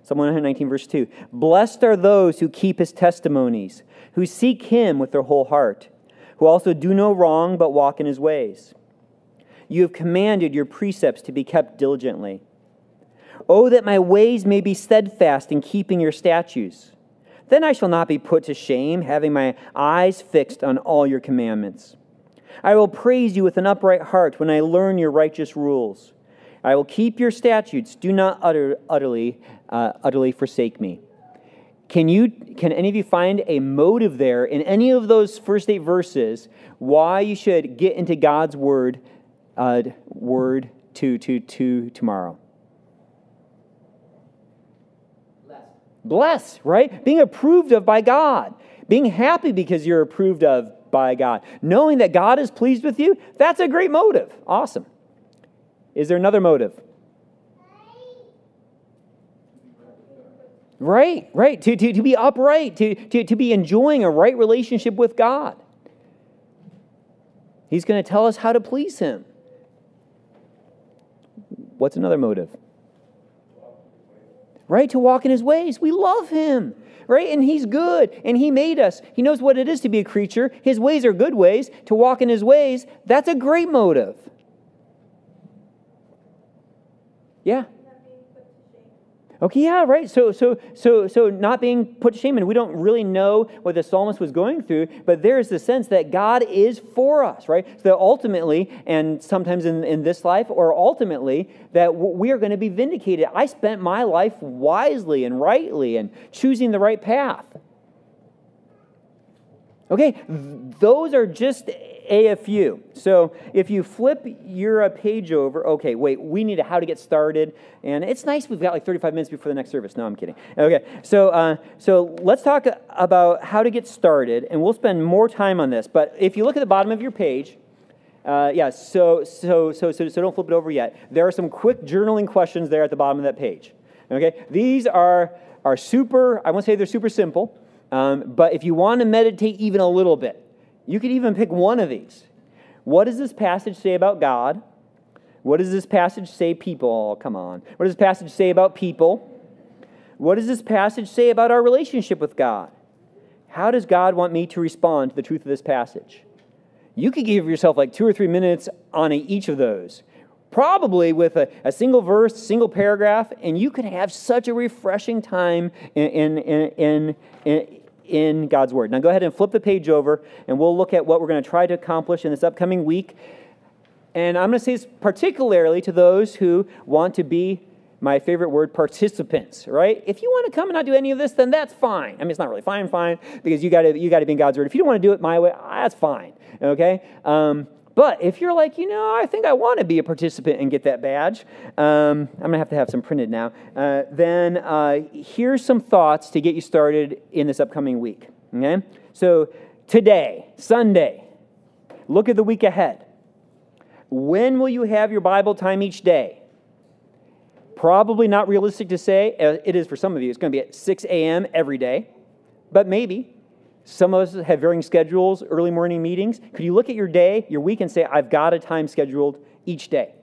Psalm 119, verse 2. Blessed are those who keep his testimonies, who seek him with their whole heart, who also do no wrong but walk in his ways. You have commanded your precepts to be kept diligently. Oh, that my ways may be steadfast in keeping your statutes. Then I shall not be put to shame, having my eyes fixed on all your commandments. I will praise you with an upright heart when I learn your righteous rules. I will keep your statutes. Do not utter, utterly uh, utterly forsake me. Can you can any of you find a motive there in any of those first eight verses why you should get into God's word uh, word to to to tomorrow? Bless, right? Being approved of by God. Being happy because you're approved of by God. Knowing that God is pleased with you, that's a great motive. Awesome. Is there another motive? Right, right. To, to, to be upright, to, to, to be enjoying a right relationship with God. He's going to tell us how to please Him. What's another motive? Right, to walk in His ways. We love Him, right? And He's good, and He made us. He knows what it is to be a creature. His ways are good ways. To walk in His ways, that's a great motive. Yeah. Okay, yeah, right. So, so, so, so, not being put to shame, and we don't really know what the psalmist was going through, but there is the sense that God is for us, right? So that ultimately, and sometimes in, in this life, or ultimately, that we are going to be vindicated. I spent my life wisely and rightly and choosing the right path. Okay, those are just a few. So if you flip your uh, page over, okay, wait, we need a how to get started, and it's nice we've got like 35 minutes before the next service. No, I'm kidding. Okay, so uh, so let's talk about how to get started, and we'll spend more time on this. But if you look at the bottom of your page, uh, yeah, so, so so so so don't flip it over yet. There are some quick journaling questions there at the bottom of that page. Okay, these are are super. I won't say they're super simple. Um, but if you want to meditate even a little bit, you could even pick one of these. What does this passage say about God? What does this passage say people? Oh, come on. What does this passage say about people? What does this passage say about our relationship with God? How does God want me to respond to the truth of this passage? You could give yourself like two or three minutes on each of those, probably with a, a single verse, single paragraph, and you could have such a refreshing time in, in, in, in in God's Word. Now go ahead and flip the page over, and we'll look at what we're going to try to accomplish in this upcoming week. And I'm going to say this particularly to those who want to be my favorite word, participants, right? If you want to come and not do any of this, then that's fine. I mean, it's not really fine, fine, because you got to you got to be in God's word. If you don't want to do it my way, that's fine, okay? Um, but if you're like, you know, I think I want to be a participant and get that badge, um, I'm going to have to have some printed now, uh, then uh, here's some thoughts to get you started in this upcoming week. Okay? So today, Sunday, look at the week ahead. When will you have your Bible time each day? Probably not realistic to say. Uh, it is for some of you. It's going to be at 6 a.m. every day, but maybe. Some of us have varying schedules, early morning meetings. Could you look at your day, your week, and say, I've got a time scheduled each day?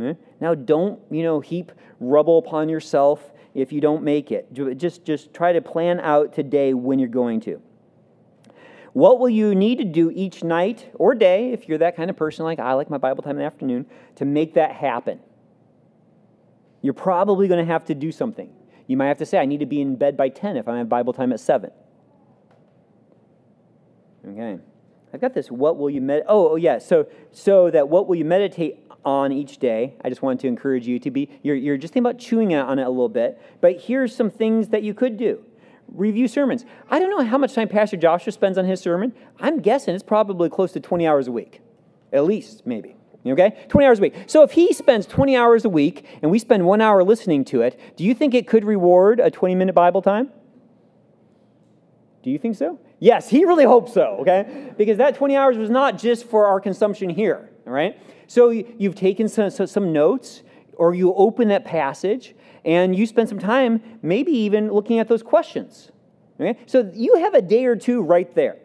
Eh? Now, don't, you know, heap rubble upon yourself if you don't make it. Just, just try to plan out today when you're going to. What will you need to do each night or day, if you're that kind of person like I like my Bible time in the afternoon, to make that happen? You're probably going to have to do something. You might have to say, I need to be in bed by 10 if I have Bible time at 7. Okay. I've got this. What will you med? Oh, oh, yeah. So, so that what will you meditate on each day? I just wanted to encourage you to be. You're, you're just thinking about chewing on it a little bit. But here's some things that you could do. Review sermons. I don't know how much time Pastor Joshua spends on his sermon. I'm guessing it's probably close to 20 hours a week, at least maybe. Okay? 20 hours a week. So if he spends 20 hours a week and we spend one hour listening to it, do you think it could reward a 20 minute Bible time? Do you think so? Yes, he really hopes so, okay? Because that 20 hours was not just for our consumption here, all right? So you've taken some, some notes, or you open that passage, and you spend some time maybe even looking at those questions. Okay? So you have a day or two right there.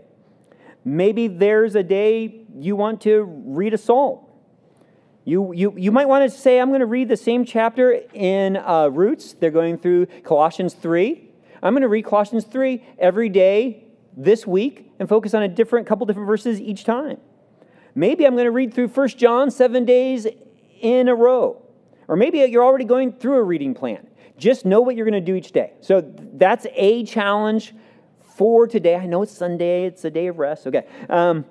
Maybe there's a day you want to read a psalm. You, you, you might want to say, I'm going to read the same chapter in uh, Roots. They're going through Colossians 3. I'm going to read Colossians 3 every day this week and focus on a different couple different verses each time. Maybe I'm going to read through 1 John seven days in a row. Or maybe you're already going through a reading plan. Just know what you're going to do each day. So that's a challenge for today. I know it's Sunday, it's a day of rest. Okay. Um,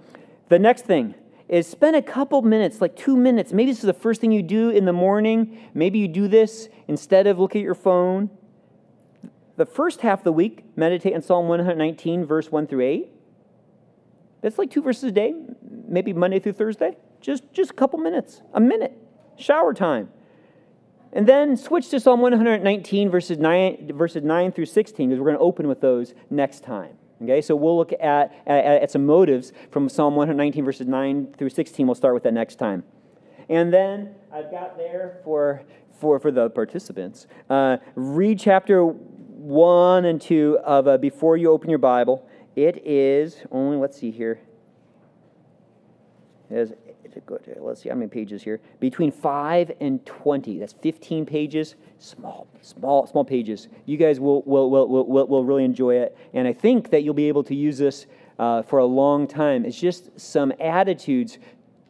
the next thing is spend a couple minutes, like two minutes. Maybe this is the first thing you do in the morning. Maybe you do this instead of looking at your phone. The first half of the week, meditate on Psalm 119, verse 1 through 8. That's like two verses a day, maybe Monday through Thursday. Just, just a couple minutes, a minute, shower time. And then switch to Psalm 119, verses 9, verses 9 through 16, because we're going to open with those next time. Okay, so we'll look at, at, at some motives from Psalm 119, verses 9 through 16. We'll start with that next time. And then I've got there for, for, for the participants, uh, read chapter 1 and 2 of uh, Before You Open Your Bible. It is only, let's see here. It is, let's see how many pages here. Between 5 and 20. That's 15 pages. Small, small, small pages. You guys will, will, will, will, will really enjoy it. And I think that you'll be able to use this uh, for a long time. It's just some attitudes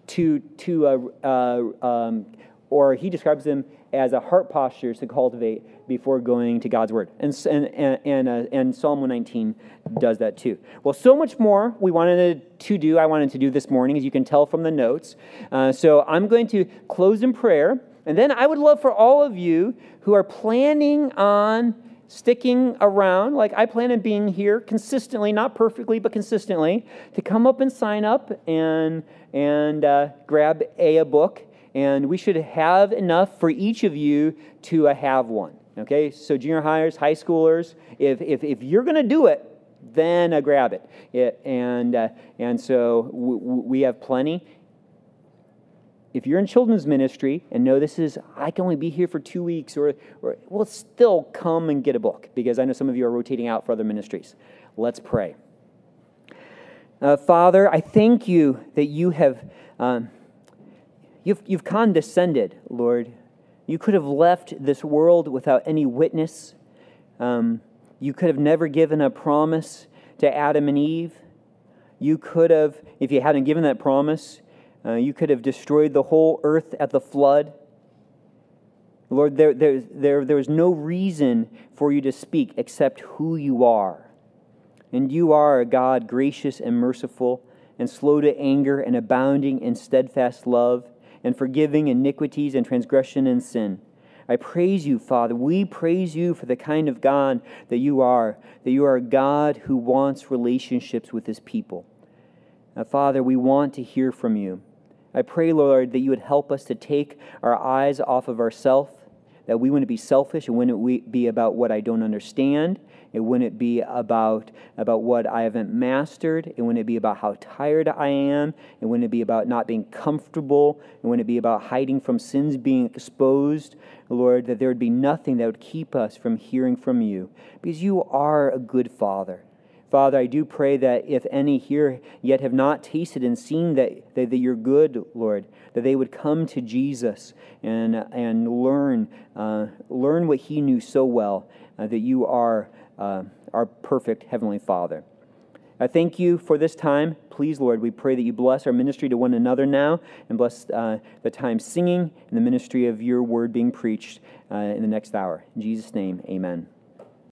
to, to uh, uh, um, or he describes them as a heart posture to cultivate before going to God's Word. And, and, and, uh, and Psalm 119 does that too. Well, so much more we wanted to do, I wanted to do this morning, as you can tell from the notes. Uh, so I'm going to close in prayer. And then I would love for all of you who are planning on sticking around, like I plan on being here consistently, not perfectly, but consistently, to come up and sign up and, and uh, grab a, a book and we should have enough for each of you to uh, have one. Okay, so junior hires, high schoolers, if, if, if you're going to do it, then uh, grab it. it and, uh, and so w- w- we have plenty. If you're in children's ministry and know this is, I can only be here for two weeks, or, or well, still come and get a book because I know some of you are rotating out for other ministries. Let's pray. Uh, Father, I thank you that you have. Um, You've, you've condescended, Lord. You could have left this world without any witness. Um, you could have never given a promise to Adam and Eve. You could have, if you hadn't given that promise, uh, you could have destroyed the whole earth at the flood. Lord, there, there, there, there was no reason for you to speak except who you are. And you are a God gracious and merciful, and slow to anger, and abounding in steadfast love and forgiving iniquities and transgression and sin. I praise you, Father. We praise you for the kind of God that you are, that you are a God who wants relationships with his people. Now, Father, we want to hear from you. I pray, Lord, that you would help us to take our eyes off of ourselves, that we wouldn't be selfish and wouldn't be about what I don't understand, it wouldn't be about, about what I haven't mastered. It wouldn't be about how tired I am. It wouldn't be about not being comfortable. It wouldn't be about hiding from sins being exposed. Lord, that there would be nothing that would keep us from hearing from you because you are a good Father. Father, I do pray that if any here yet have not tasted and seen that, that, that, you're good, Lord, that they would come to Jesus and, and learn, uh, learn what he knew so well, uh, that you are uh, our perfect Heavenly Father. I thank you for this time. Please, Lord, we pray that you bless our ministry to one another now and bless uh, the time singing and the ministry of your word being preached uh, in the next hour. In Jesus' name, amen.